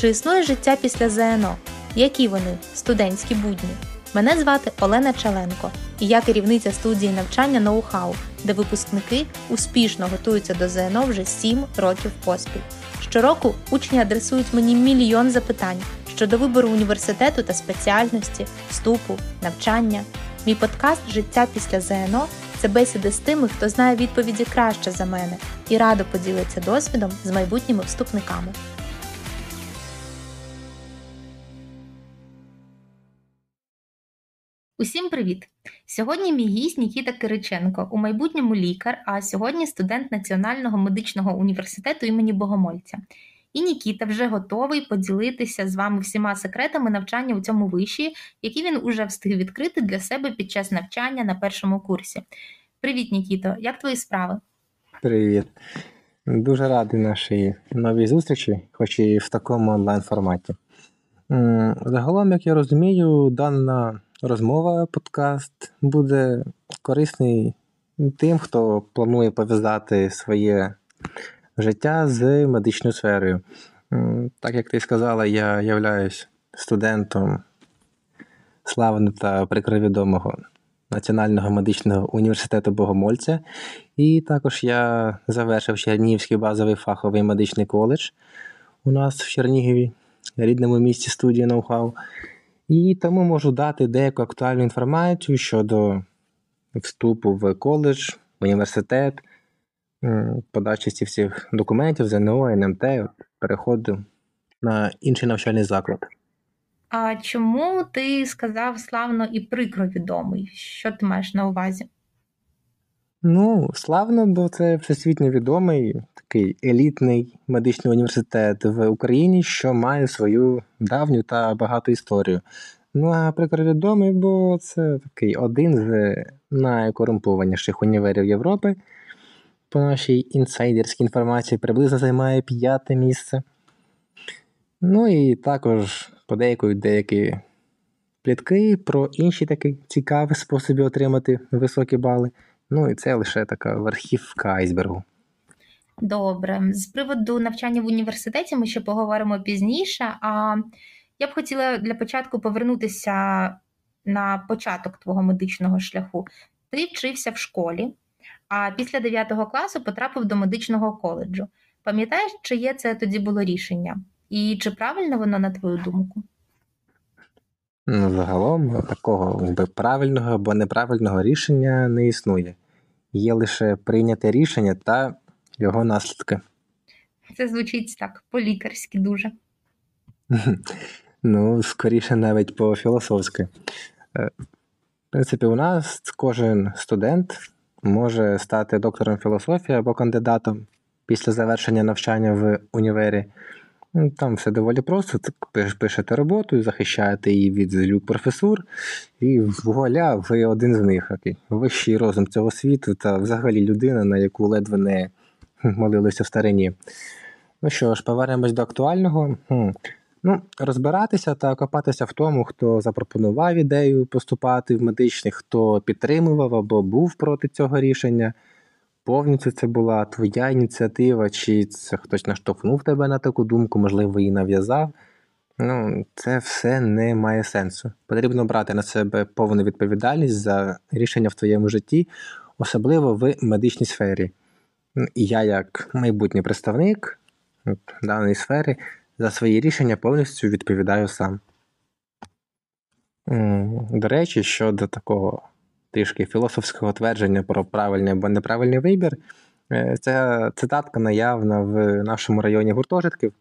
Чи існує життя після ЗНО? Які вони студентські будні? Мене звати Олена Чаленко, і я керівниця студії навчання ноу-хау, де випускники успішно готуються до ЗНО вже 7 років поспіль. Щороку учні адресують мені мільйон запитань щодо вибору університету та спеціальності, вступу, навчання. Мій подкаст Життя після ЗНО це бесіди з тими, хто знає відповіді краще за мене і радо поділиться досвідом з майбутніми вступниками. Усім привіт! Сьогодні мій гість Нікіта Кириченко, у майбутньому лікар, а сьогодні студент Національного медичного університету імені Богомольця. І Нікіта вже готовий поділитися з вами всіма секретами навчання у цьому виші, які він уже встиг відкрити для себе під час навчання на першому курсі. Привіт, Нікіто! Як твої справи? Привіт. Дуже радий нашій новій зустрічі, хоч і в такому онлайн форматі. Загалом, як я розумію, дана розмова, подкаст буде корисний тим, хто планує пов'язати своє життя з медичною сферою. Так як ти сказала, я являюсь студентом славного та прикровідомого Національного медичного університету Богомольця, і також я завершив Чернігівський базовий фаховий медичний коледж у нас в Чернігові, рідному місті студії ноу-хау. І тому можу дати деяку актуальну інформацію щодо вступу в коледж, університет, подачі всіх документів, ЗНО, НМТ, переходу на інший навчальний заклад. А чому ти сказав славно і прикро відомий? Що ти маєш на увазі? Ну, славно, бо це всесвітньо відомий такий елітний медичний університет в Україні, що має свою давню та багату історію. Ну а прикро відомий, бо це такий один з найкорумпованіших універів Європи. По нашій інсайдерській інформації приблизно займає п'яте місце. Ну і також подейкують деякі плітки про інші такі цікаві способи отримати високі бали. Ну і це лише така верхівка айсбергу. Добре, з приводу навчання в університеті ми ще поговоримо пізніше. А я б хотіла для початку повернутися на початок твого медичного шляху. Ти вчився в школі, а після 9 класу потрапив до медичного коледжу. Пам'ятаєш, чиє це тоді було рішення? І чи правильно воно, на твою думку? Ну, загалом такого правильного або неправильного рішення не існує. Є лише прийняте рішення та його наслідки. Це звучить так, по-лікарськи дуже. Ну, скоріше, навіть по-філософськи. Е, в принципі, у нас кожен студент може стати доктором філософії або кандидатом після завершення навчання в універі. Ну, там все доволі просто. Пишете роботу, захищаєте її від злюк професур, і вуаля, ви один з них. Вищий розум цього світу та взагалі людина, на яку ледве не молилися в старині. Ну що ж, повернемось до актуального. Ну, Розбиратися та копатися в тому, хто запропонував ідею поступати в медичний, хто підтримував або був проти цього рішення повністю це була твоя ініціатива, чи це хтось наштовхнув тебе на таку думку, можливо, її нав'язав. Ну, це все не має сенсу. Потрібно брати на себе повну відповідальність за рішення в твоєму житті, особливо в медичній сфері. І я, як майбутній представник даної сфери, за свої рішення повністю відповідаю сам. До речі, щодо такого трішки філософського твердження про правильний або неправильний вибір. Е, ця цитатка наявна в нашому районі гуртожитків.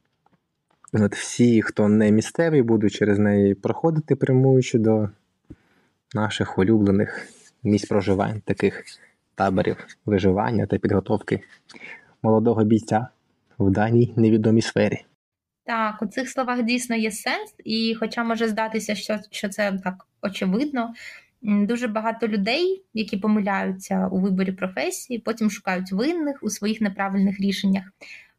От Всі, хто не місцевий, будуть через неї проходити, прямуючи до наших улюблених місць проживань, таких таборів виживання та підготовки молодого бійця в даній невідомій сфері. Так, у цих словах дійсно є сенс, і, хоча може здатися, що що це так очевидно, Дуже багато людей, які помиляються у виборі професії, потім шукають винних у своїх неправильних рішеннях.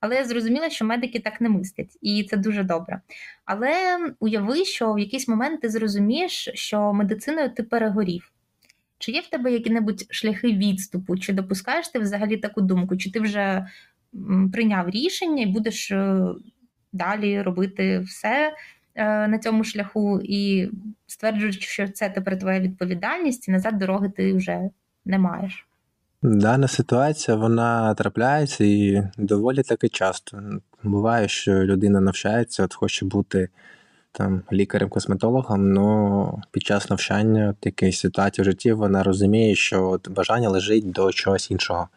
Але я зрозуміла, що медики так не мислять, і це дуже добре. Але уяви, що в якийсь момент ти зрозумієш, що медициною ти перегорів. Чи є в тебе які-небудь шляхи відступу, чи допускаєш ти взагалі таку думку, чи ти вже прийняв рішення і будеш е, далі робити все на цьому шляху і стверджують, що це тепер твоя відповідальність, і назад дороги ти вже не маєш. Дана ситуація вона трапляється і доволі таки часто. Буває, що людина навчається, от хоче бути там лікарем-косметологом, але під час навчання в якійсь ситуації в житті вона розуміє, що от бажання лежить до чогось іншого.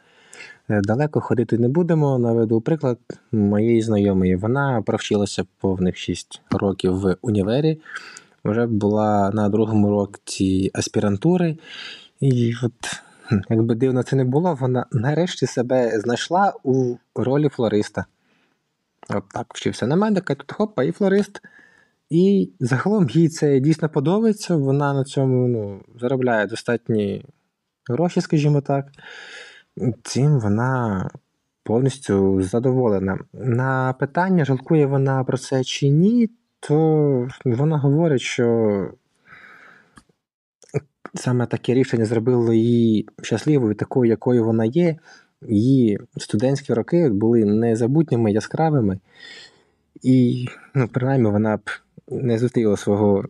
Е, далеко ходити не будемо. Наведу приклад моєї знайомої. Вона провчилася повних 6 років в універі, вже була на другому році аспірантури, і от. Якби дивно це не було, вона нарешті себе знайшла у ролі флориста. От так вчився на медика, тут хопа і флорист. І загалом їй це дійсно подобається, вона на цьому ну, заробляє достатні гроші, скажімо так. Цим вона повністю задоволена. На питання, жалкує вона про це чи ні, то вона говорить, що саме таке рішення зробило її щасливою, такою, якою вона є. Її студентські роки були незабутніми, яскравими, і, ну, принаймні, вона б не зустріла свого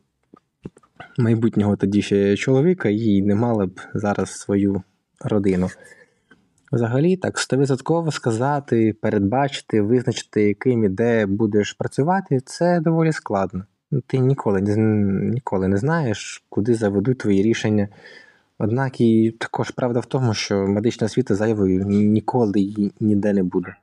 майбутнього тоді ще чоловіка і не мала б зараз свою родину. Взагалі, так, стовідсотково сказати, передбачити, визначити, ким і де будеш працювати, це доволі складно. Ну, ти ніколи ніколи не знаєш, куди заведуть твої рішення. Однак і також правда в тому, що медична освіта зайвою ніколи ніде не буде.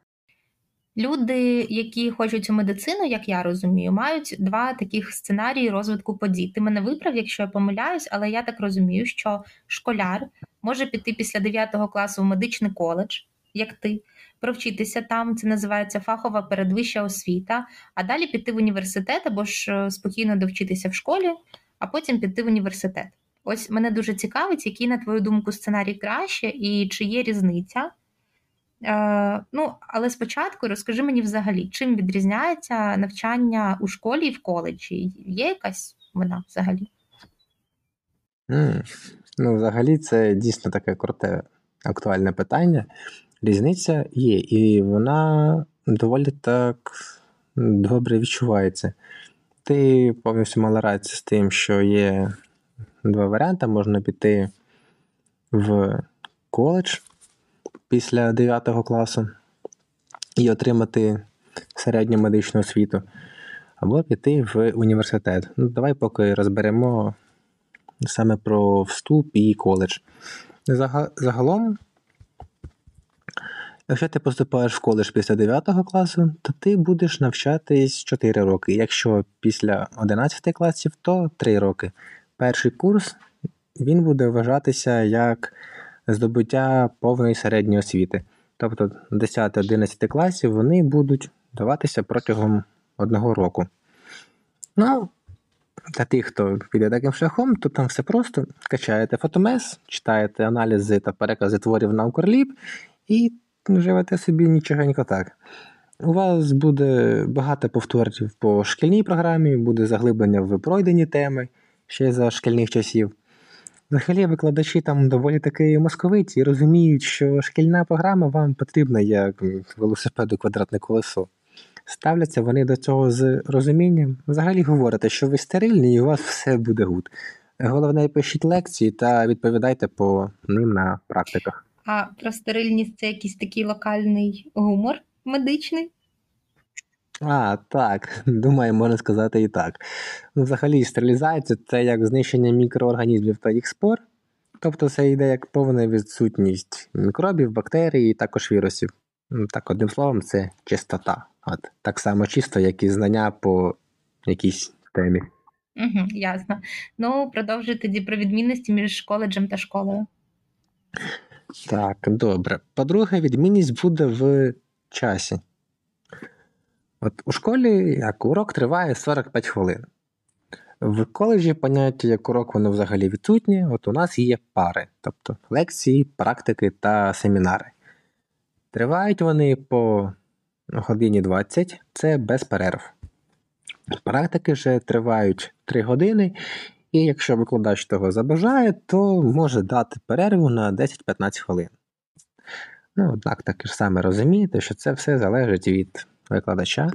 Люди, які хочуть у медицину, як я розумію, мають два таких сценарії розвитку подій. Ти мене виправ, якщо я помиляюсь, але я так розумію, що школяр може піти після 9 класу в медичний коледж, як ти, провчитися там, це називається фахова передвища освіта, а далі піти в університет або ж е, спокійно довчитися в школі, а потім піти в університет. Ось мене дуже цікавить, який, на твою думку, сценарій краще і чи є різниця. Е, Ну, але спочатку розкажи мені взагалі, чим відрізняється навчання у школі і в коледжі? Є якась вона взагалі? Ну, взагалі, це дійсно таке круте актуальне питання. Різниця є, і вона доволі так добре відчувається. Ти повністю мала рацію з тим, що є два варіанти: можна піти в коледж після 9 класу і отримати середню медичну освіту, або піти в університет. Ну, Давай поки розберемо саме про вступ і коледж. Загалом Якщо ти поступаєш в коледж після 9 класу, то ти будеш навчатись 4 роки. Якщо після 11 класів, то 3 роки. Перший курс він буде вважатися як здобуття повної середньої освіти. Тобто 10-11 класів вони будуть даватися протягом одного року. Ну, для тих, хто піде таким шляхом, то там все просто качаєте фотомес, читаєте аналізи та перекази творів на Укрліп, і живете собі нічогенько так. У вас буде багато повторів по шкільній програмі, буде заглиблення в пройдені теми ще за шкільних часів. Взагалі, викладачі там доволі таки мозковиті і розуміють, що шкільна програма вам потрібна як велосипеду квадратне колесо. Ставляться вони до цього з розумінням. Взагалі говорите, що ви стерильні і у вас все буде good. Головне, пишіть лекції та відповідайте по ним на практиках. А про стерильність це якийсь такий локальний гумор медичний? А, так, думаю, можна сказати і так. Ну, Взагалі, стерилізація це як знищення мікроорганізмів та їх спор. Тобто це йде як повна відсутність мікробів, бактерій і також вірусів. Ну, так, одним словом, це чистота. От, Так само чисто, як і знання по якійсь темі. Угу, Ясно. Ну, продовжуй тоді про відмінності між коледжем та школою. Так, добре. По-друге, відмінність буде в часі. От У школі як урок триває 45 хвилин. В коледжі поняття як урок воно взагалі відсутнє. От у нас є пари, тобто лекції, практики та семінари. Тривають вони по годині 20, це без перерв. Практики вже тривають 3 години, і якщо викладач того забажає, то може дати перерву на 10-15 хвилин. Ну, однак таке ж саме розумієте, що це все залежить від викладача.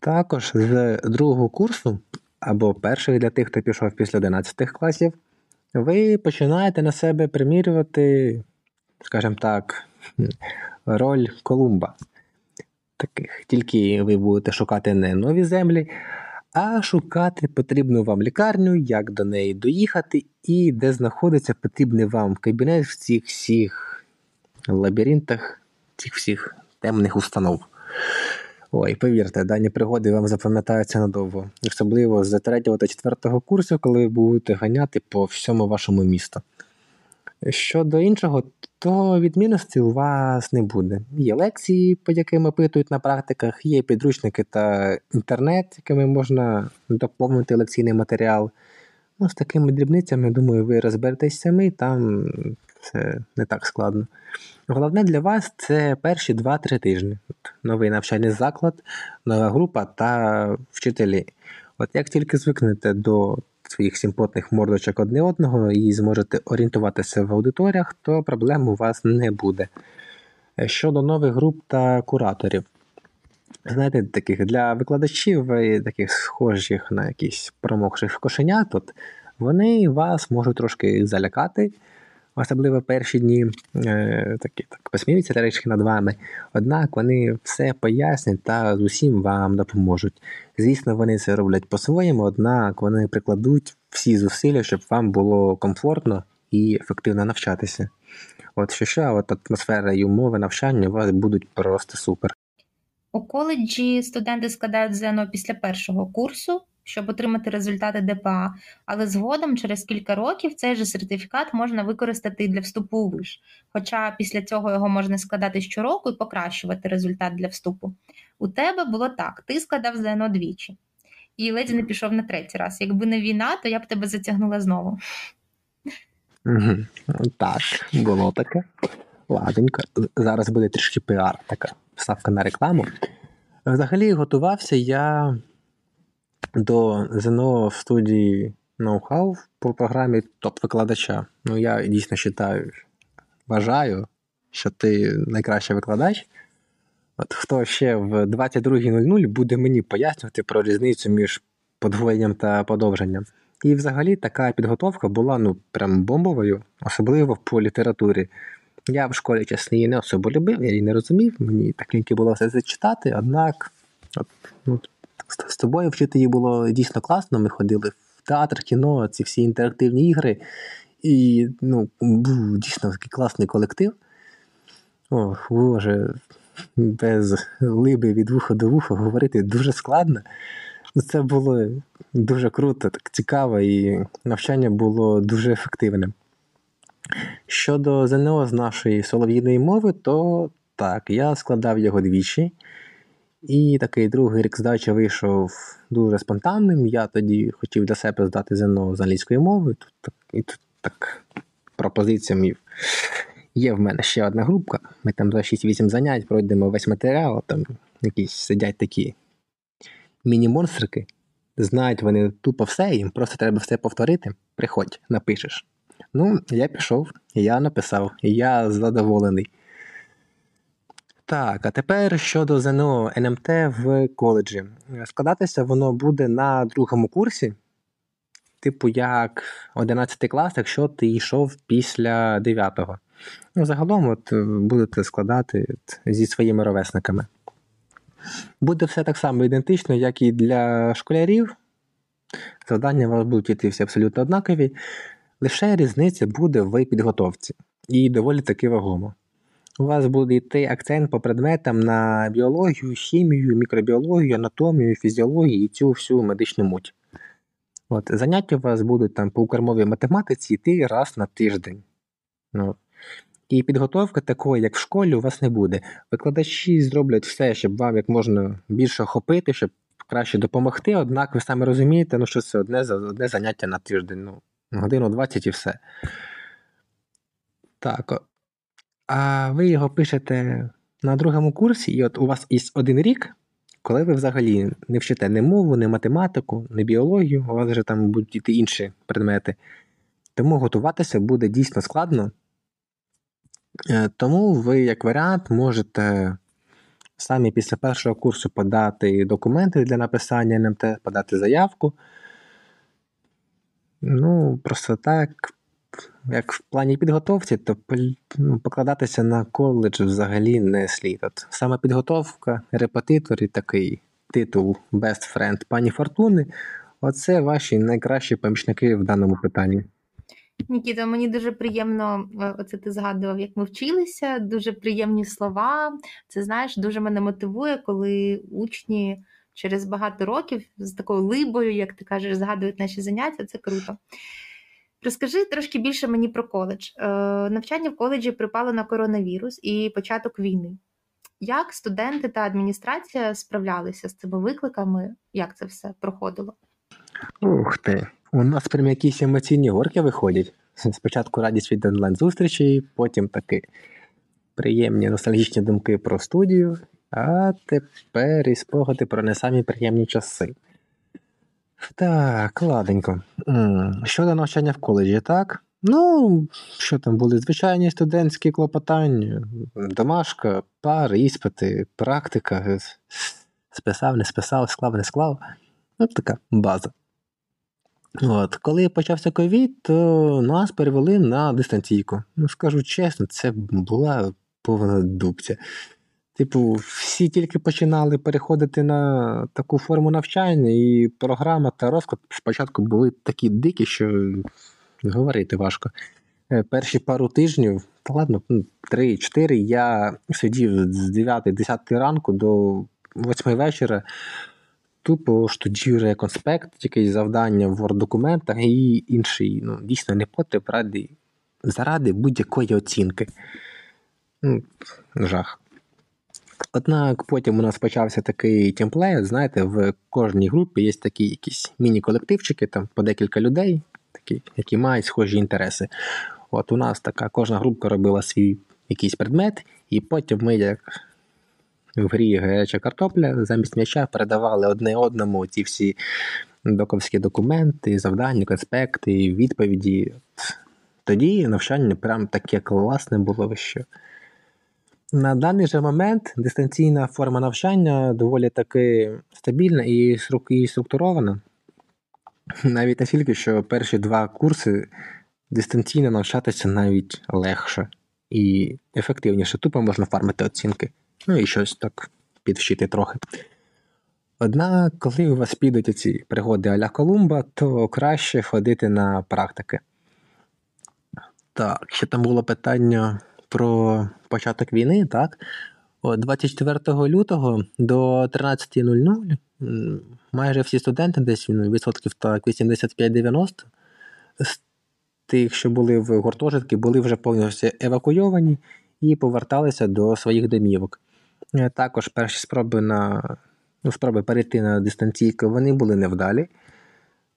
Також з другого курсу, або перших для тих, хто пішов після 11 класів, ви починаєте на себе примірювати, скажімо так, роль Колумба. Таких. Тільки ви будете шукати не нові землі, а шукати потрібну вам лікарню, як до неї доїхати, і де знаходиться потрібний вам кабінет в цих всіх лабіринтах, цих всіх темних установ. Ой, повірте, дані пригоди вам запам'ятаються надовго, особливо з 3 та 4 курсу, коли ви будете ганяти по всьому вашому місту. Щодо іншого, то відмінностей у вас не буде. Є лекції, по яким опитують на практиках, є підручники та інтернет, якими можна доповнити лекційний матеріал. Ну, з такими дрібницями, думаю, ви розберетесь самі, там все не так складно. Головне для вас це перші 2-3 тижні. Новий навчальний заклад, нова група та вчителі. От як тільки звикнете до своїх сімпотних мордочок одне одного і зможете орієнтуватися в аудиторіях, то проблем у вас не буде. Е, Щодо нових груп та кураторів. Знаєте, таких для викладачів, таких схожих на якісь промокших кошенят, от, вони вас можуть трошки залякати, особливо перші дні, е, такі так посміються трішки над вами. Однак вони все пояснять та з усім вам допоможуть. Звісно, вони це роблять по-своєму, однак вони прикладуть всі зусилля, щоб вам було комфортно і ефективно навчатися. От що що, от атмосфера і умови навчання у вас будуть просто супер. У коледжі студенти складають ЗНО після першого курсу, щоб отримати результати ДПА, але згодом, через кілька років, цей же сертифікат можна використати і для вступу у виш. Хоча після цього його можна складати щороку і покращувати результат для вступу. У тебе було так: ти складав ЗНО двічі. І ледь не пішов на третій раз. Якби не війна, то я б тебе затягнула знову. Так, було таке. Ладенько. Зараз буде трішки піар, така ставка на рекламу. Взагалі готувався я до ЗНО в студії Ноу-хау по програмі топ-викладача. Ну, я дійсно вважаю, вважаю, що ти найкращий викладач. От хто ще в 22.00 буде мені пояснювати про різницю між подвоєнням та подовженням. І взагалі така підготовка була ну прям бомбовою, особливо по літературі. Я в школі чесно її не особо любив, я її не розумів, мені так ліньки було все це читати, однак от, ну, з, тобою вчити її було дійсно класно. Ми ходили в театр, кіно, ці всі інтерактивні ігри. І ну, був дійсно такий класний колектив. Ох, боже, без либи від вуха до вуха говорити дуже складно. Це було дуже круто, так цікаво, і навчання було дуже ефективним. Щодо ЗНО з нашої солов'їної мови, то так, я складав його двічі. І такий другий рік здачі вийшов дуже спонтанним. Я тоді хотів для себе здати ЗНО з англійської мови. Тут, так, і тут так пропозиція мів. Є в мене ще одна групка. Ми там за 6-8 занять пройдемо весь матеріал, там якісь сидять такі міні-монстрики. Знають вони тупо все, їм просто треба все повторити. Приходь, напишеш. Ну, я пішов, я написав, я задоволений. Так, а тепер щодо ЗНО НМТ в коледжі. Складатися воно буде на другому курсі, типу як 11 клас, якщо ти йшов після 9-го. Ну, загалом от, будете складати зі своїми ровесниками. Буде все так само ідентично, як і для школярів. Завдання у вас будуть йти всі абсолютно однакові. Лише різниця буде в підготовці. І доволі таки вагомо. У вас буде йти акцент по предметам на біологію, хімію, мікробіологію, анатомію, фізіологію і цю всю медичну муть. От, Заняття у вас будуть там по укормовій математиці йти раз на тиждень. Ну, і підготовки такої, як в школі, у вас не буде. Викладачі зроблять все, щоб вам як можна більше охопити, щоб краще допомогти. Однак ви самі розумієте, ну, що це одне, одне заняття на тиждень. Ну, годину 20 і все. Так. А ви його пишете на другому курсі, і от у вас є один рік, коли ви взагалі не вчите ні мову, ні математику, ні біологію, у вас вже там будуть йти інші предмети. Тому готуватися буде дійсно складно. Тому ви, як варіант, можете самі після першого курсу подати документи для написання НМТ, подати заявку. Ну, просто так, як в плані підготовці, то ну, покладатися на коледж взагалі не слід. От Саме підготовка, репетитор і такий титул Best Friend пані Фортуни оце ваші найкращі помічники в даному питанні. Нікіта, мені дуже приємно, е, оце ти згадував, як ми вчилися, дуже приємні слова. Це знаєш, дуже мене мотивує, коли учні через багато років з такою либою, як ти кажеш, згадують наші заняття. Це круто. Розкажи трошки більше мені про коледж. Е, навчання в коледжі припало на коронавірус і початок війни. Як студенти та адміністрація справлялися з цими викликами? Як це все проходило? Ух ти! У нас прям якісь емоційні горки виходять. Спочатку радість від онлайн-зустрічі, потім такі приємні ностальгічні думки про студію, а тепер і спогади про не самі приємні часи. Так, ладенько. Щодо навчання в коледжі, так? Ну, що там були звичайні студентські клопотання, домашка, пари, іспити, практика, списав, не списав, склав, не склав. Ну, така база. От, Коли почався ковід, то нас перевели на дистанційку. Ну, скажу чесно, це була повна дубця. Типу, всі тільки починали переходити на таку форму навчання, і програма та розклад спочатку були такі дикі, що говорити важко. Е, перші пару тижнів, та ладно, 3-4, ну, я сидів з 9-10 ранку до 8 вечора тупо штудію конспект, якесь завдання в Word-документах і інший, ну, дійсно не потріб ради, заради будь-якої оцінки. Ну, Жах. Однак потім у нас почався такий темплейт, знаєте, в кожній групі є такі якісь міні-колективчики, там по декілька людей, такі, які мають схожі інтереси. От у нас така кожна групка робила свій якийсь предмет, і потім ми як в грі гаряча картопля замість м'яча передавали одне одному ці всі доковські документи, завдання, конспекти, відповіді. Тоді навчання прям таке класне було що. На даний же момент дистанційна форма навчання доволі таки стабільна і структурована. Навіть настільки, що перші два курси дистанційно навчатися навіть легше і ефективніше. Тупо можна фармити оцінки ну і щось так підвчити трохи. Однак, коли у вас підуть ці пригоди Аля Колумба, то краще ходити на практики. Так, ще там було питання про початок війни, так? От 24 лютого до 13.00 майже всі студенти, десь ну, відсотків так 85-90 з тих, що були в гуртожитки, були вже повністю евакуйовані і поверталися до своїх домівок. Е, також перші спроби на ну, спроби перейти на дистанційку вони були невдалі.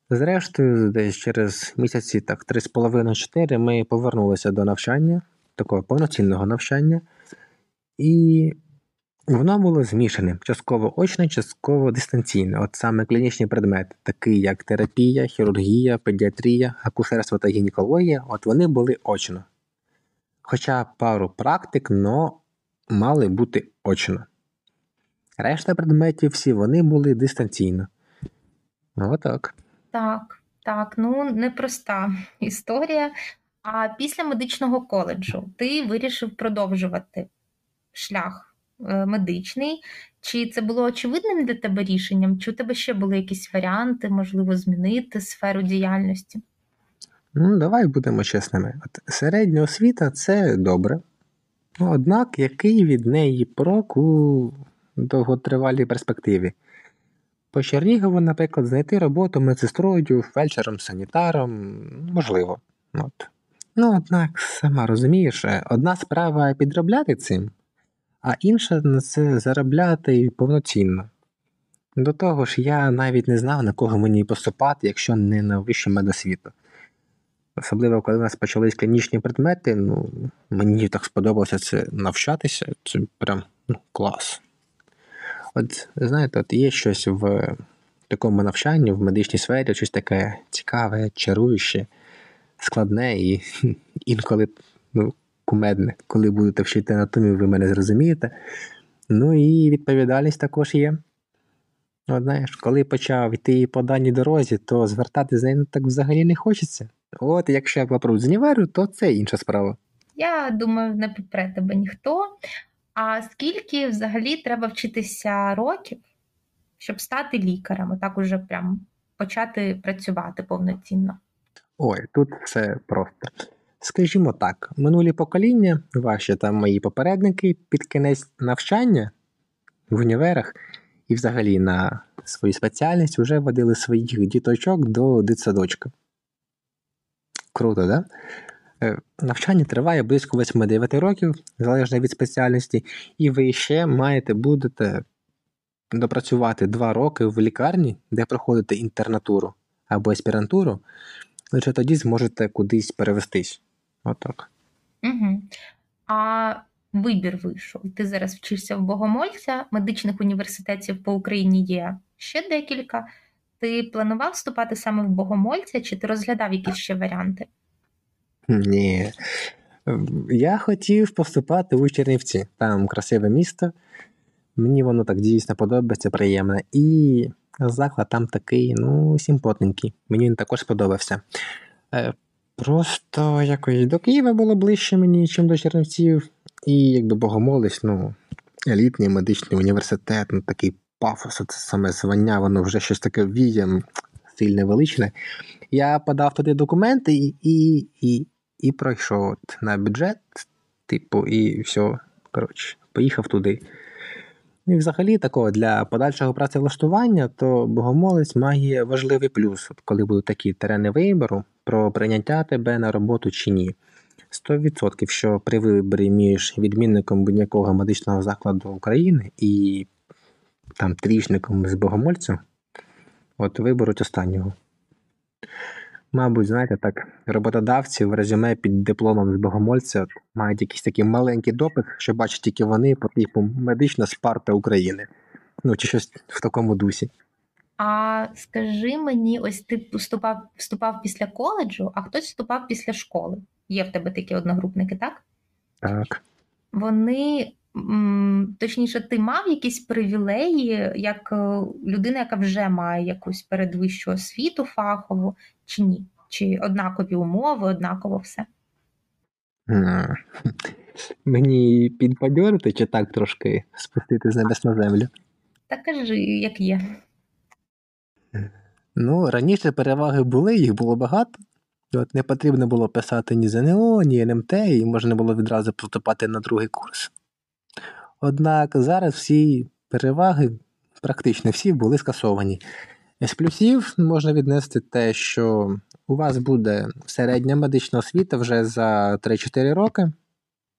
Зрештою, десь через місяці, так, 3,5-4 ми повернулися до навчання, такого повноцінного навчання, і воно було змішане, частково очне, частково дистанційне. От саме клінічні предмети, такі як терапія, хірургія, педіатрія, акушерство та гінекологія, от вони були очно. Хоча пару практик, но мали бути очно. Решта предметів всі вони були дистанційно. Ну, Отак. Так, так, ну непроста історія. А після медичного коледжу ти вирішив продовжувати шлях е, медичний. Чи це було очевидним для тебе рішенням? Чи у тебе ще були якісь варіанти, можливо, змінити сферу діяльності? Ну, давай будемо чесними. От Середня освіта це добре. Однак, який від неї прок у довготривалій перспективі? По Чернігову, наприклад, знайти роботу медсестрою, фельдшером, санітаром можливо. От. Ну, однак, сама розумієш, одна справа підробляти цим, а інша це заробляти повноцінно. До того ж, я навіть не знав, на кого мені поступати, якщо не на вищу медосвіту. Особливо, коли у нас почались клінічні предмети, ну, мені так сподобалося це навчатися, це прям ну, клас. От, знаєте, от є щось в такому навчанні, в медичній сфері, щось таке цікаве, чаруюче, складне і інколи ну, кумедне. Коли будете вчити анатомію, ви мене зрозумієте. Ну і відповідальність також є. От знаєш, коли почав йти по даній дорозі, то звертати за нею так взагалі не хочеться. От якщо я попру з універу, то це інша справа. Я думаю, не підпре тебе ніхто. А скільки взагалі треба вчитися років, щоб стати лікарем, так уже прям почати працювати повноцінно? Ой, тут все просто. Скажімо так, минулі покоління, ваші та мої попередники, під кінець навчання в універах і взагалі на свою спеціальність вже водили своїх діточок до дитсадочка. Круто, да? Е, Навчання триває близько 8-9 років, залежно від спеціальності, і ви ще маєте будете допрацювати 2 роки в лікарні, де проходите інтернатуру або аспірантуру, лише тоді зможете кудись перевестись. Отак. Угу. А вибір вийшов. Ти зараз вчишся в Богомольця, медичних університетів по Україні є ще декілька. Ти планував вступати саме в Богомольця, чи ти розглядав якісь ще варіанти? Ні. Я хотів поступати у Чернівці. Там красиве місто. Мені воно так дійсно подобається, приємне. І заклад там такий, ну, симпотненький. Мені він також сподобався. Е, Просто якось до Києва було ближче мені, ніж до Чернівців. І якби Богомолець, ну, елітний медичний університет, ну такий пафос, це саме звання, воно вже щось таке віє, сильне величне. Я подав туди документи і, і, і, і пройшов на бюджет, типу, і все. Коротше, поїхав туди. Ну і взагалі такого для подальшого працевлаштування, то богомолець має важливий плюс, от коли будуть такі терени вибору про прийняття тебе на роботу чи ні. 100% що при виборі між відмінником будь-якого медичного закладу України і там трішником з богомольцем, от виберуть останнього. Мабуть, знаєте, так, роботодавці в резюме під дипломом з богомольця мають якийсь такий маленький допис, що бачать тільки вони по типу медична спарта України. Ну, чи щось в такому дусі. А скажи мені, ось ти вступав, вступав після коледжу, а хтось вступав після школи. Є в тебе такі одногрупники, так? Так. Вони, точніше, ти мав якісь привілеї, як е, людина, яка вже має якусь передвищу освіту фахову, чи ні? Чи однакові умови, однаково все? М. Мені підбадьорити чи так трошки спустити з небес на землю? Та кажи, як є. Ну, раніше переваги були, їх було багато. От не потрібно було писати ні ЗНО, ні НМТ, і можна було відразу поступати на другий курс. Однак зараз всі переваги, практично всі, були скасовані. З плюсів можна віднести те, що у вас буде середня медична освіта вже за 3-4 роки,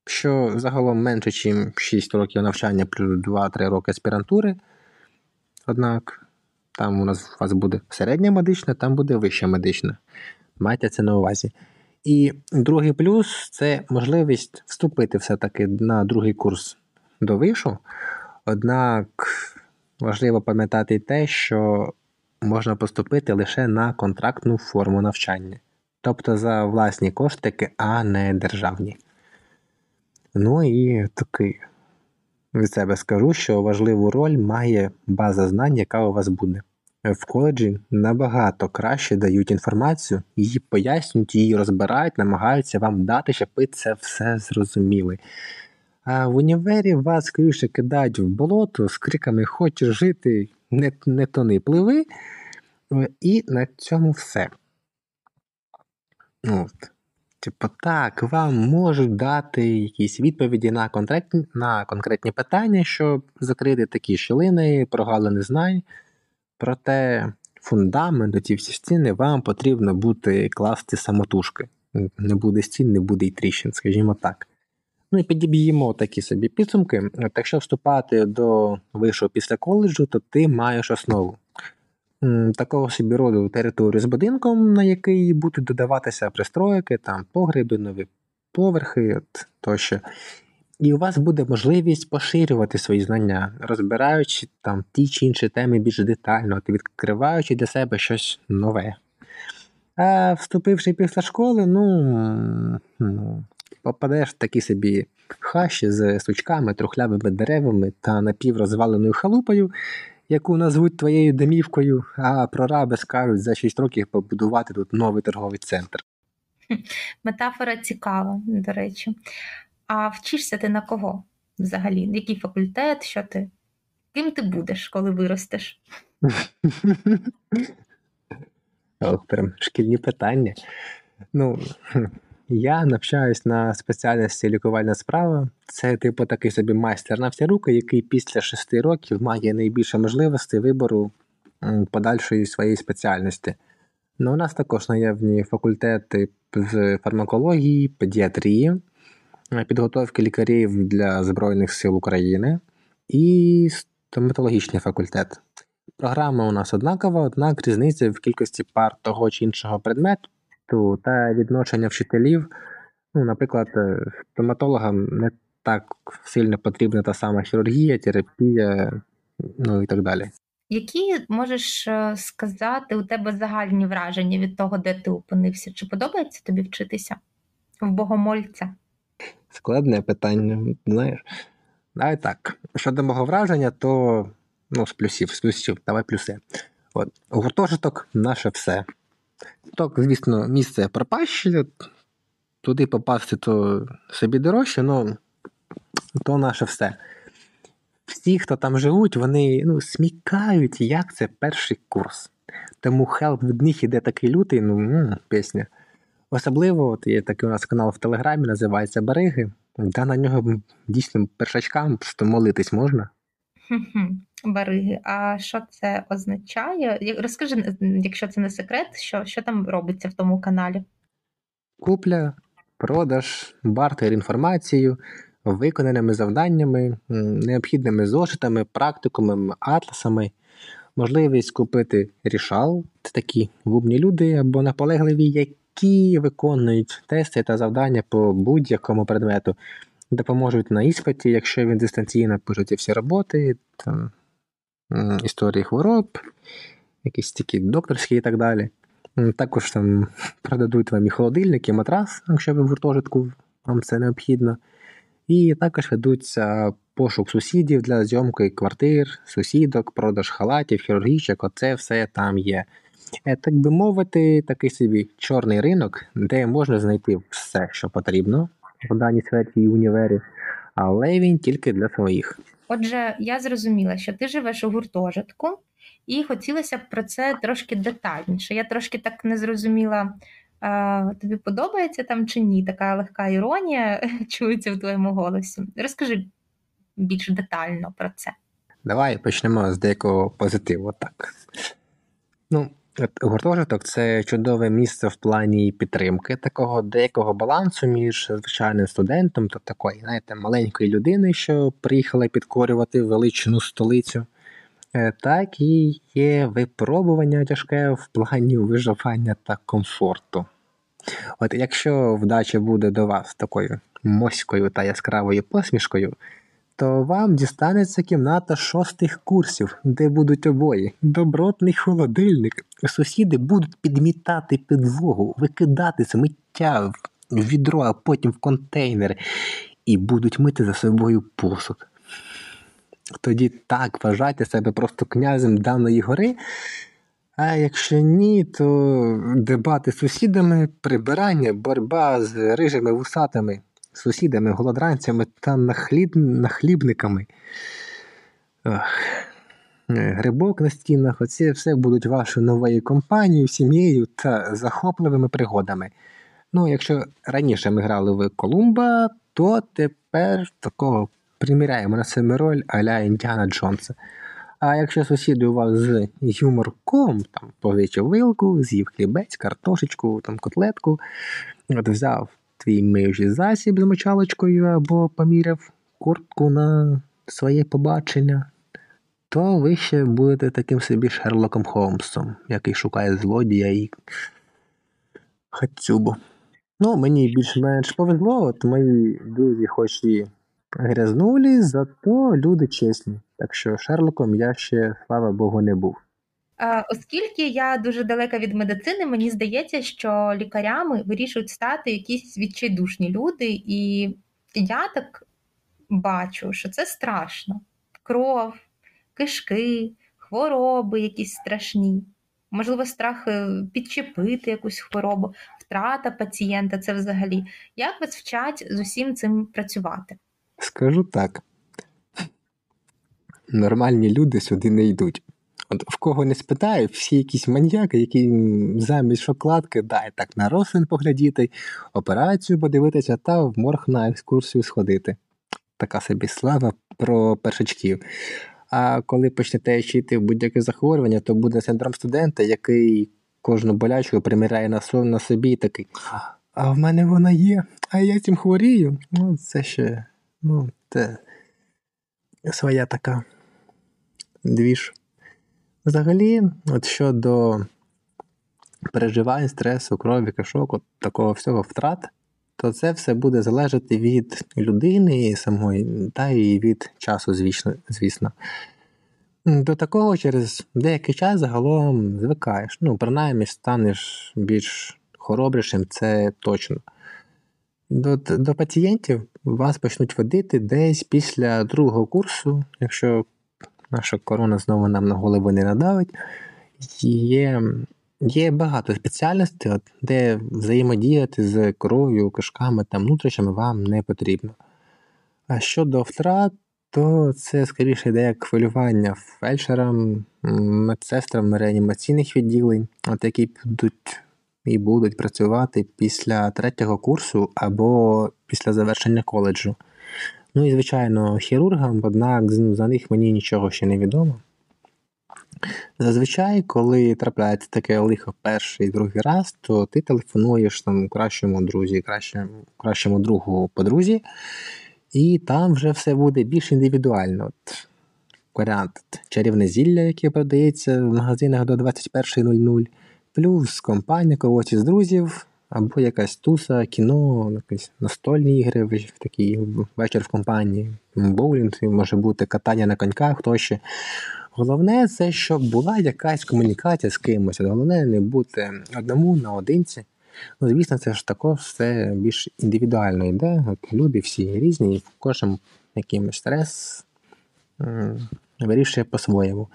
що загалом менше, ніж 6 років навчання плюс 2-3 роки аспірантури. Однак там у нас у вас буде середня медична, там буде вища медична. Майте це на увазі. І другий плюс це можливість вступити все-таки на другий курс до вишу. Однак важливо пам'ятати те, що можна поступити лише на контрактну форму навчання, тобто за власні коштики, а не державні. Ну і такий від себе скажу, що важливу роль має база знань, яка у вас буде. В коледжі набагато краще дають інформацію, її пояснюють, її розбирають, намагаються вам дати, щоб ви це все зрозуміли. А в універі вас скоріше кидають в болото з криками Хочеш жити, не, не тони пливи. Е, І на цьому все. От. Типу, так, вам можуть дати якісь відповіді на конкретні, на конкретні питання, щоб закрити такі щілини, прогалини знань. Проте фундамент, ці всі стіни вам потрібно буде класти самотужки. Не буде стін, не буде й тріщин, скажімо так. Ну і підіб'ємо такі собі підсумки. От Якщо вступати до вищого після коледжу, то ти маєш основу. Такого собі роду територію з будинком, на який будуть додаватися пристройки, там погреби, нові поверхи тощо. І у вас буде можливість поширювати свої знання, розбираючи там ті чи інші теми більш детально, відкриваючи для себе щось нове. А вступивши після школи, ну, ну попадеш в такі собі хащі з сучками, трухлявими деревами та напіврозваленою халупою, яку назвуть твоєю домівкою, а прораби скажуть за 6 років побудувати тут новий торговий центр. Метафора цікава, до речі. А вчишся ти на кого взагалі? Який факультет? Що ти? Ким ти будеш, коли виростеш? Ох, прям шкільні питання. Ну, я навчаюсь на спеціальності лікувальна справа. Це, типу, такий собі майстер на всі руки, який після шести років має найбільше можливостей вибору подальшої своєї спеціальності. Ну, у нас також наявні факультети з фармакології, педіатрії, підготовки лікарів для Збройних сил України і стоматологічний факультет. Програма у нас однакова, однак різниця в кількості пар того чи іншого предмету та відношення вчителів. Ну, Наприклад, е, стоматологам не так сильно потрібна та сама хірургія, терапія, ну і так далі. Які можеш е, сказати у тебе загальні враження від того, де ти опинився? Чи подобається тобі вчитися в богомольця? Складне питання, знаєш. Давай так. Щодо мого враження, то ну, з плюсів, з плюсів, давай плюси. От, Гуртожиток наше все. Так, звісно, місце пропаще, туди попасти то собі дорожче, але то наше все. Всі, хто там живуть, вони ну, смікають, як це перший курс. Тому хелп від них іде такий лютий, ну, м, пісня. Особливо, от є такий у нас канал в Телеграмі, називається Береги. Та на нього дійсно першачкам просто молитись можна. Бариги. А що це означає? Розкажи, якщо це не секрет, що що там робиться в тому каналі? Купля, продаж, бартер інформацію, виконаними завданнями, необхідними зошитами, практикумами, атласами, можливість купити рішал це такі губні люди або наполегливі, які виконують тести та завдання по будь-якому предмету допоможуть на іспиті, якщо він дистанційно пише ці всі роботи, там, історії хвороб, якісь такі докторські і так далі. Також там продадуть вам і холодильник, і матрас, якщо ви в гуртожитку, вам це необхідно. І також ведуться пошук сусідів для зйомки квартир, сусідок, продаж халатів, хірургічок, оце все там є. Е, так би мовити, такий собі чорний ринок, де можна знайти все, що потрібно, в даній сфері і універі, але він тільки для своїх. Отже, я зрозуміла, що ти живеш у гуртожитку, і хотілося б про це трошки детальніше. Я трошки так не зрозуміла, тобі подобається там чи ні? Така легка іронія чується в твоєму голосі. Розкажи більш детально про це. Давай почнемо з деякого позитиву. Так. Ну, Гуртожиток це чудове місце в плані підтримки, такого деякого балансу між звичайним студентом та такої, знаєте, маленької людини, що приїхала підкорювати величну столицю. Е, так і є випробування тяжке в плані виживання та комфорту. От якщо вдача буде до вас такою моською та яскравою посмішкою, то вам дістанеться кімната шостих курсів, де будуть обої, добротний холодильник. Сусіди будуть підмітати підлогу, викидати сміття в відро, а потім в контейнер, і будуть мити за собою посуд. Тоді так вважайте себе просто князем даної гори. А якщо ні, то дебати з сусідами, прибирання, боротьба з рижими вусатами сусідами, голодранцями та нахліб... нахлібниками. Ох. Грибок на стінах, оце все будуть вашою новою компанією, сім'єю та захопливими пригодами. Ну, якщо раніше ми грали в Колумба, то тепер такого приміряємо на себе роль аля Індіана Джонса. А якщо сусіди у вас з юморком, там позичив вилку, з'їв хлібець, картошечку, там котлетку, от взяв твій миючий засіб з мочалочкою або поміряв куртку на своє побачення, то ви ще будете таким собі Шерлоком Холмсом, який шукає злодія і хацюбу. Ну, мені більш-менш повезло, от мої друзі, хоч і грязнулі, зато люди чесні. Так що Шерлоком я ще, слава Богу, не був. Оскільки я дуже далека від медицини, мені здається, що лікарями вирішують стати якісь відчайдушні люди, і я так бачу, що це страшно. Кров, кишки, хвороби якісь страшні. Можливо, страх е, підчепити якусь хворобу, втрата пацієнта це взагалі. Як вас вчать з усім цим працювати? Скажу так. Нормальні люди сюди не йдуть. От в кого не спитаю, всі якісь маньяки, які замість шоколадки дай так на рослин поглядіти, операцію подивитися та в морг на екскурсію сходити. Така собі слава про першачків. А коли почнете вчити будь-яке захворювання, то буде синдром студента, який кожну болячку приміряє на на собі і такий. А в мене вона є, а я цим хворію. Ну, це ще ну, це своя така двіж. Взагалі, от щодо переживань, стресу, крові, кишок, от такого всього втрат, то це все буде залежати від людини і самої, та і від часу, звісно. До такого через деякий час загалом звикаєш. Ну, принаймні станеш більш хоробрішим, це точно. До до пацієнтів вас почнуть водити десь після другого курсу, якщо наша корона знову нам на голову не надавить. Є є багато спеціальностей, от, де взаємодіяти з кров'ю, кишками та внутрішнями вам не потрібно. А щодо втрат, то це скоріше йде як хвилювання фельдшерам, медсестрам реанімаційних відділень, от які будуть і будуть працювати після третього курсу або після завершення коледжу. Ну і, звичайно, хірургам, однак за них мені нічого ще не відомо. Зазвичай, коли трапляється таке лихо перший і другий раз, то ти телефонуєш там кращому друзі, кращому, кращому другу подрузі, і там вже все буде більш індивідуально. От Варіант чарівне зілля, яке продається в магазинах до 21.00, плюс компанія когось із друзів, або якась туса, кіно, якісь настольні ігри, в такий вечір в компанії, боулінг, може бути катання на коньках тощо. Головне, це щоб була якась комунікація з кимось. Головне не бути одному наодинці. Ну, Звісно, це ж також все більш індивідуально йде. От Люди всі різні, і кожен якимось стрес вирішує по-своєму.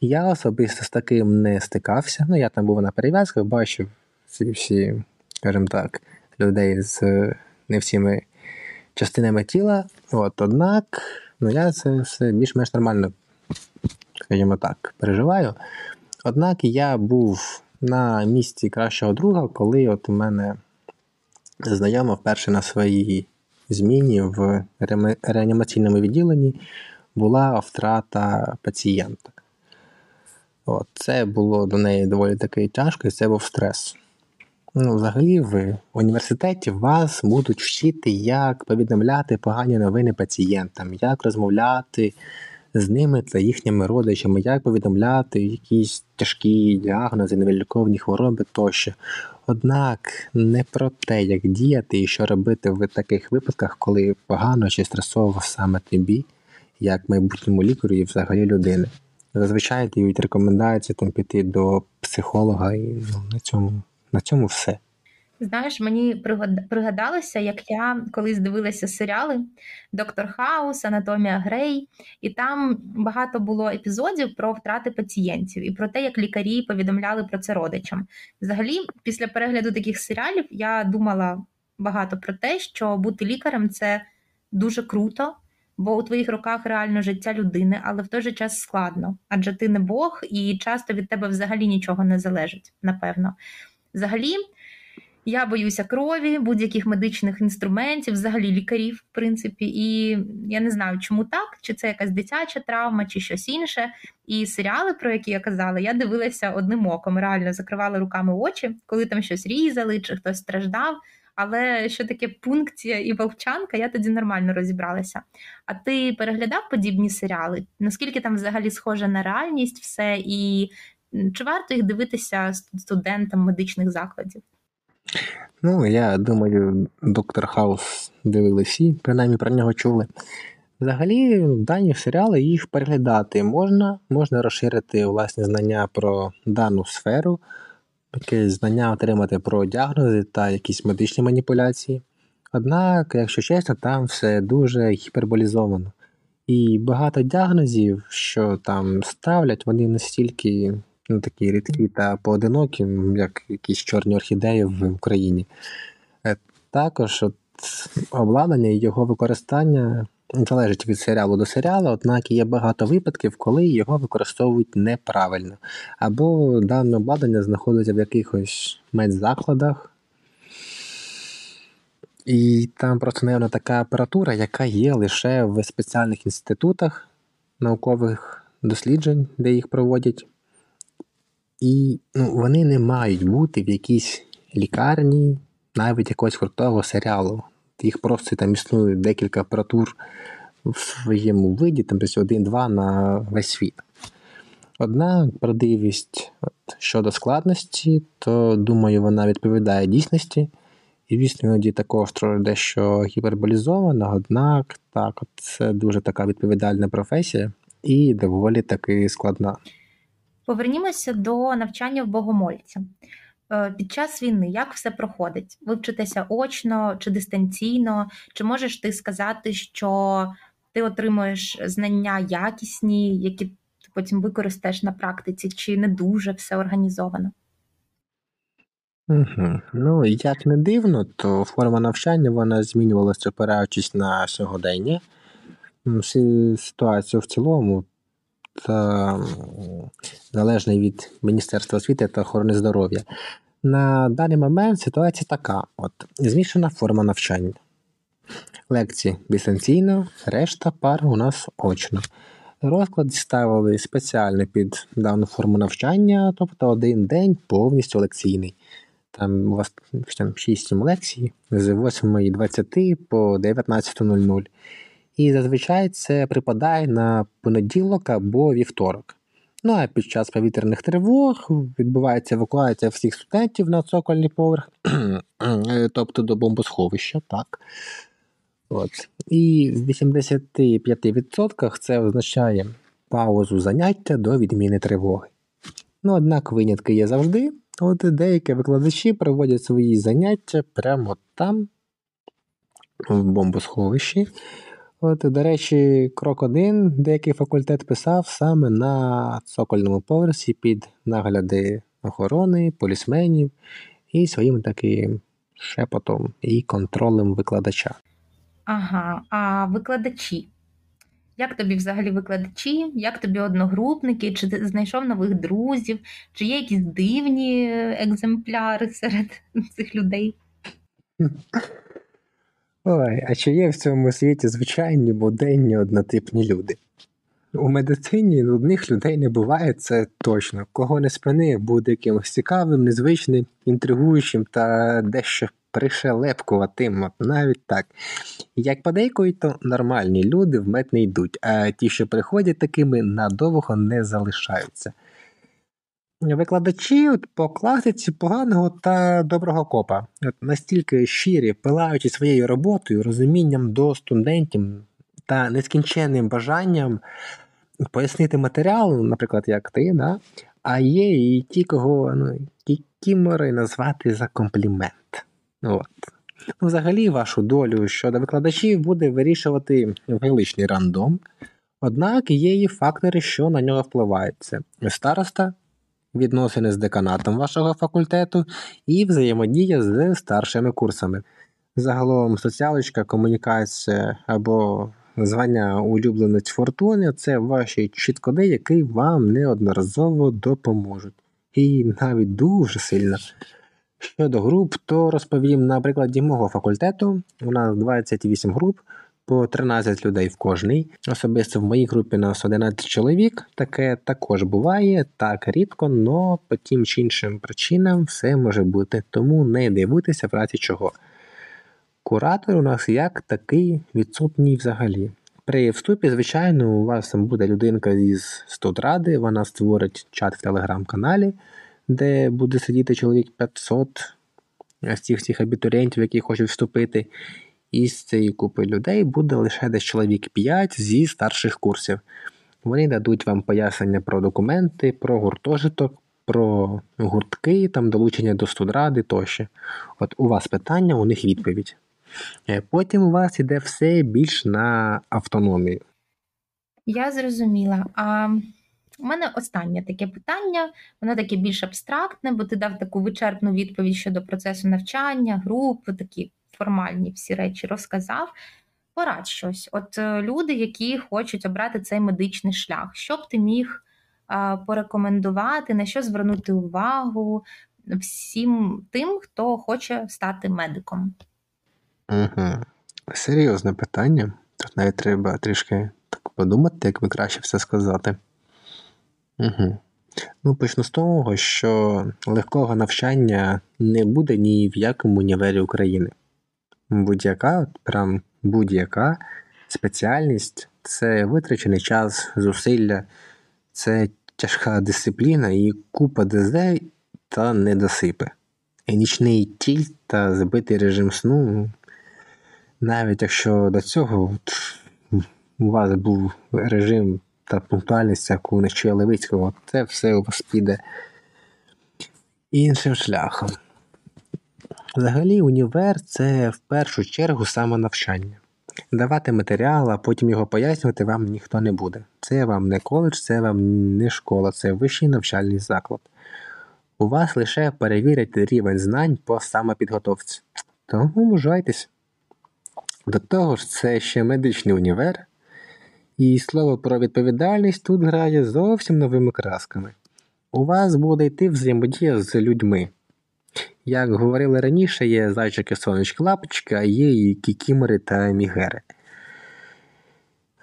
Я особисто з таким не стикався. Ну, я там був на перев'язках, бачив ці всі скажімо так, людей з не всіми частинами тіла. От, Однак, ну я це все більш-менш нормально, скажімо так, переживаю. Однак я був на місці кращого друга, коли от у мене знайома вперше на своїй зміні в реанімаційному відділенні була втрата пацієнта. От, Це було до неї доволі таки тяжко, і це був стрес. Ну, взагалі, в університеті вас будуть вчити, як повідомляти погані новини пацієнтам, як розмовляти з ними та їхніми родичами, як повідомляти якісь тяжкі діагнози, невиліковні хвороби тощо. Однак не про те, як діяти і що робити в таких випадках, коли погано чи стресово саме тобі, як майбутньому лікарю і взагалі людини. Зазвичай дають рекомендації там піти до психолога і ну, на цьому. На цьому все. Знаєш, мені пригадалося, як я колись дивилася серіали Доктор Хаус, Анатомія Грей, і там багато було епізодів про втрати пацієнтів і про те, як лікарі повідомляли про це родичам. Взагалі, після перегляду таких серіалів я думала багато про те, що бути лікарем це дуже круто, бо у твоїх руках реально життя людини, але в той же час складно, адже ти не Бог, і часто від тебе взагалі нічого не залежить, напевно. Взагалі, я боюся крові, будь-яких медичних інструментів, взагалі лікарів, в принципі, і я не знаю, чому так, чи це якась дитяча травма, чи щось інше. І серіали, про які я казала, я дивилася одним оком, реально закривала руками очі, коли там щось різали, чи хтось страждав. Але що таке пункція і вовчанка, я тоді нормально розібралася. А ти переглядав подібні серіали? Наскільки там взагалі схоже на реальність все, і чи варто їх дивитися студентам медичних закладів? Ну, я думаю, доктор Хаус дивилися всі, принаймні про нього чули. Взагалі, дані серіали їх переглядати можна, можна розширити власні знання про дану сферу, якесь знання отримати про діагнози та якісь медичні маніпуляції. Однак, якщо чесно, там все дуже гіперболізовано. І багато діагнозів, що там ставлять, вони настільки ну, такі рідкі та поодинокі, як якісь чорні орхідеї в Україні. Е, також от, обладнання і його використання залежить від серіалу до серіалу, однак є багато випадків, коли його використовують неправильно. Або дане обладнання знаходиться в якихось медзакладах. І там просто, мабуть, така апаратура, яка є лише в спеціальних інститутах наукових досліджень, де їх проводять. І ну, вони не мають бути в якійсь лікарні, навіть якогось крутого серіалу. Їх просто там існує декілька апаратур в своєму виді, там десь один-два на весь світ. Одна правдивість щодо складності, то думаю, вона відповідає дійсності. І звісно, іноді також дещо гіперболізована, однак так, це дуже така відповідальна професія і доволі таки складна. Повернімося до навчання в богомольця. Е, під час війни як все проходить? Ви вчитеся очно чи дистанційно? Чи можеш ти сказати, що ти отримуєш знання якісні, які ти потім використаєш на практиці, чи не дуже все організовано? Угу. Ну, як не дивно, то форма навчання вона змінювалася, опираючись на сьогодення. Ситуація в цілому та залежна від Міністерства освіти та охорони здоров'я. На даний момент ситуація така: от змішана форма навчання. Лекції дистанційно, решта пар у нас очно. Розклад ставили спеціально під дану форму навчання, тобто один день повністю лекційний. Там у вас там 6-7 лекцій з 8.20 по 19.00. І зазвичай це припадає на понеділок або вівторок. Ну а під час повітряних тривог відбувається евакуація всіх студентів на цокольний поверх, тобто до бомбосховища, так. От. І в 85% це означає паузу заняття до відміни тривоги. Ну, однак винятки є завжди. От деякі викладачі проводять свої заняття прямо там, в бомбосховищі. От, До речі, крок один деякий факультет писав саме на цокольному поверсі під нагляди охорони, полісменів і своїм таким шепотом і контролем викладача. Ага, а викладачі? Як тобі взагалі викладачі? Як тобі одногрупники? Чи ти знайшов нових друзів? Чи є якісь дивні екземпляри серед цих людей? Ой, а чи є в цьому світі звичайні буденні однотипні люди? У медицині нудних людей не буває, це точно. Кого не спини, буде якимось цікавим, незвичним, інтригуючим та дещо пришелепкуватим, навіть так. Як подейкують, то нормальні люди в мед не йдуть, а ті, що приходять такими, надовго не залишаються. Викладачі по класиці поганого та доброго копа, от, настільки щирі, пилаючи своєю роботою, розумінням до студентів та нескінченним бажанням пояснити матеріал, наприклад, як ти, да? а є і ті, кого ну, кікімори назвати за комплімент. От. Ну, Взагалі, вашу долю щодо викладачів буде вирішувати величний рандом, однак є і фактори, що на нього впливають. Староста, відносини з деканатом вашого факультету і взаємодія з старшими курсами. Загалом соціалочка, комунікація або звання улюбленець фортуни це ваші чіткоди, які вам неодноразово допоможуть. І навіть дуже сильно. Щодо груп, то розповім на прикладі мого факультету. У нас 28 груп, по 13 людей в кожній. Особисто в моїй групі нас 11 чоловік. Таке також буває, так рідко, але по тим чи іншим причинам все може бути. Тому не дивуйтеся в разі чого. Куратор у нас як такий відсутній взагалі. При вступі, звичайно, у вас буде людинка із студради, вона створить чат в телеграм-каналі де буде сидіти чоловік 500 з цих цих абітурієнтів, які хочуть вступити. І з цієї купи людей буде лише десь чоловік 5 зі старших курсів. Вони дадуть вам пояснення про документи, про гуртожиток, про гуртки, там долучення до студради тощо. От у вас питання, у них відповідь. Е, Потім у вас іде все більш на автономію. Я зрозуміла. А у мене останнє таке питання, воно таке більш абстрактне, бо ти дав таку вичерпну відповідь щодо процесу навчання, групи, такі формальні всі речі розказав. Порадь щось. От е, люди, які хочуть обрати цей медичний шлях, що б ти міг е, порекомендувати, на що звернути увагу всім тим, хто хоче стати медиком? Угу. Серйозне питання. Тут навіть треба трішки так подумати, як би краще все сказати. Угу. Ну, почну з того, що легкого навчання не буде ні в якому універі України. Будь-яка, прям будь-яка спеціальність це витрачений час, зусилля, це тяжка дисципліна і купа ДЗ та недосипи. І нічний тіль та збитий режим сну. Навіть якщо до цього от, у вас був режим та пунктуальність, як у Нечуя Левицького, це все у вас піде іншим шляхом. Взагалі, універ це в першу чергу самонавчання. Давати матеріал, а потім його пояснювати вам ніхто не буде. Це вам не коледж, це вам не школа, це вищий навчальний заклад. У вас лише перевірять рівень знань по самопідготовці. Тому мужайтесь. До того ж, це ще медичний універ, і слово про відповідальність тут грає зовсім новими красками. У вас буде йти взаємодія з людьми. Як говорили раніше, є зайчики сонечки лапочки, а є і кікімори та мігери.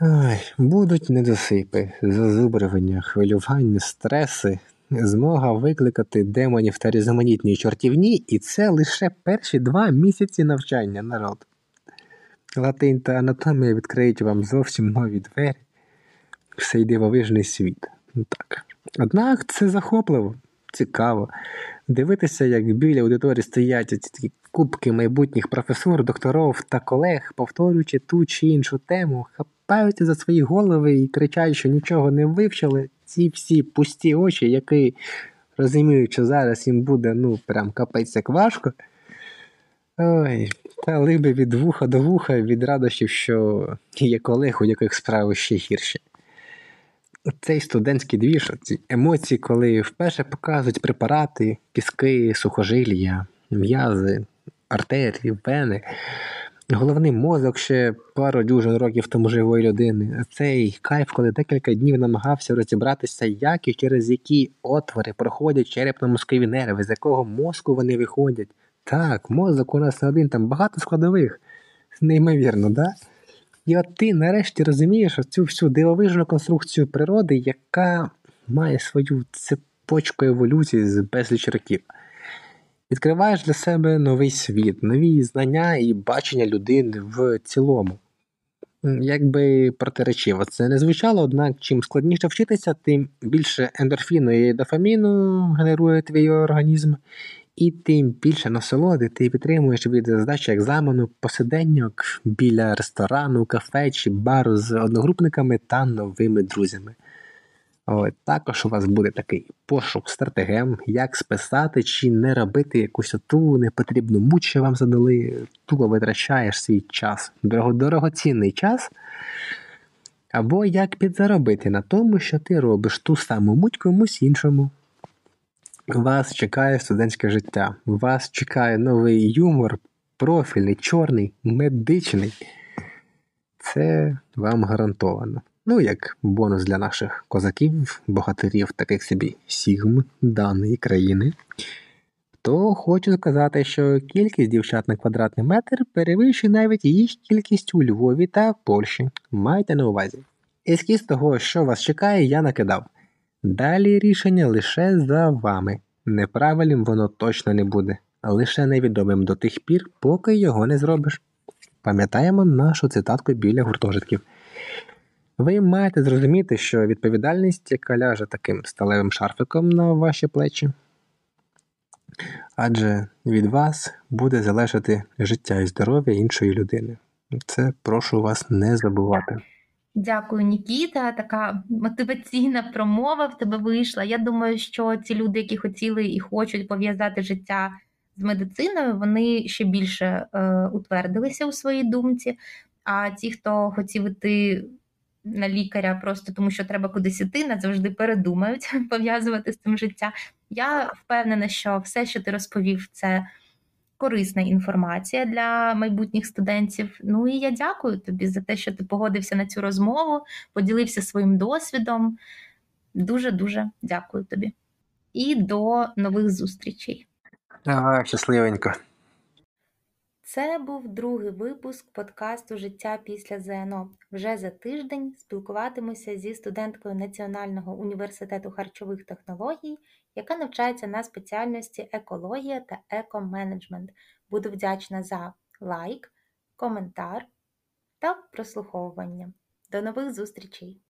Ой, будуть недосипи, зазубрювання, хвилювання, стреси, змога викликати демонів та різноманітні чортівні, і це лише перші два місяці навчання народ. Латинь та анатомія відкриють вам зовсім нові двері в цей дивовижний світ. Так. Однак це захопливо, цікаво. Дивитися, як біля аудиторії стоять ці кубки майбутніх професор, докторів та колег, повторюючи ту чи іншу тему, хапаються за свої голови і кричать, що нічого не вивчили. Ці всі пусті очі, які розуміють, що зараз їм буде ну прям капець як важко. Ой, та либи від вуха до вуха від радощів, що є колег, у яких справи ще гірші. Цей студентський двіж, ці емоції, коли вперше показують препарати, піски, сухожилля, м'язи, артерії, вени, головний мозок ще пару дюжин років тому живої людини. Цей кайф, коли декілька днів намагався розібратися, як і через які отвори проходять черепно-мозкові нерви, з якого мозку вони виходять. Так, мозок у нас не один, там багато складових. Неймовірно, да? І от ти нарешті розумієш цю всю дивовижну конструкцію природи, яка має свою цепочку еволюції з безліч років. Відкриваєш для себе новий світ, нові знання і бачення людини в цілому. Якби протиречиво це не звучало, однак чим складніше вчитися, тим більше ендорфіну і дофаміну генерує твій організм, і тим більше насолоди ти підтримуєш від здачі екзамену, посиденьок біля ресторану, кафе чи бару з одногрупниками та новими друзями. От, також у вас буде такий пошук стратегем, як списати чи не робити якусь оту непотрібну муть, що вам задали, тупо витрачаєш свій час, дорогоцінний час, або як підзаробити на тому, що ти робиш ту саму муть комусь іншому. Вас чекає студентське життя, вас чекає новий юмор, профільний, чорний, медичний. Це вам гарантовано. Ну, як бонус для наших козаків, богатирів, таких собі сігм даної країни. То хочу сказати, що кількість дівчат на квадратний метр перевищує навіть їх кількість у Львові та Польщі. Майте на увазі. Ескіз того, що вас чекає, я накидав. Далі рішення лише за вами. Неправильним воно точно не буде, а лише невідомим до тих пір, поки його не зробиш. Пам'ятаємо нашу цитатку біля гуртожитків. Ви маєте зрозуміти, що відповідальність, яка ляже таким сталевим шарфиком на ваші плечі, адже від вас буде залежати життя і здоров'я іншої людини. Це прошу вас не забувати. Дякую, Нікіта. Така мотиваційна промова в тебе вийшла. Я думаю, що ці люди, які хотіли і хочуть пов'язати життя з медициною, вони ще більше е, утвердилися у своїй думці. А ті, хто хотів іти на лікаря просто тому, що треба кудись іти, назавжди передумають пов'язувати з цим життя. Я впевнена, що все, що ти розповів, це корисна інформація для майбутніх студентів. Ну і я дякую тобі за те, що ти погодився на цю розмову, поділився своїм досвідом. Дуже дуже дякую тобі. І до нових зустрічей. Ага, щасливенько. Це був другий випуск подкасту Життя після ЗНО. Вже за тиждень спілкуватимуся зі студенткою Національного університету харчових технологій, яка навчається на спеціальності екологія та екоменеджмент. Буду вдячна за лайк, коментар та прослуховування. До нових зустрічей!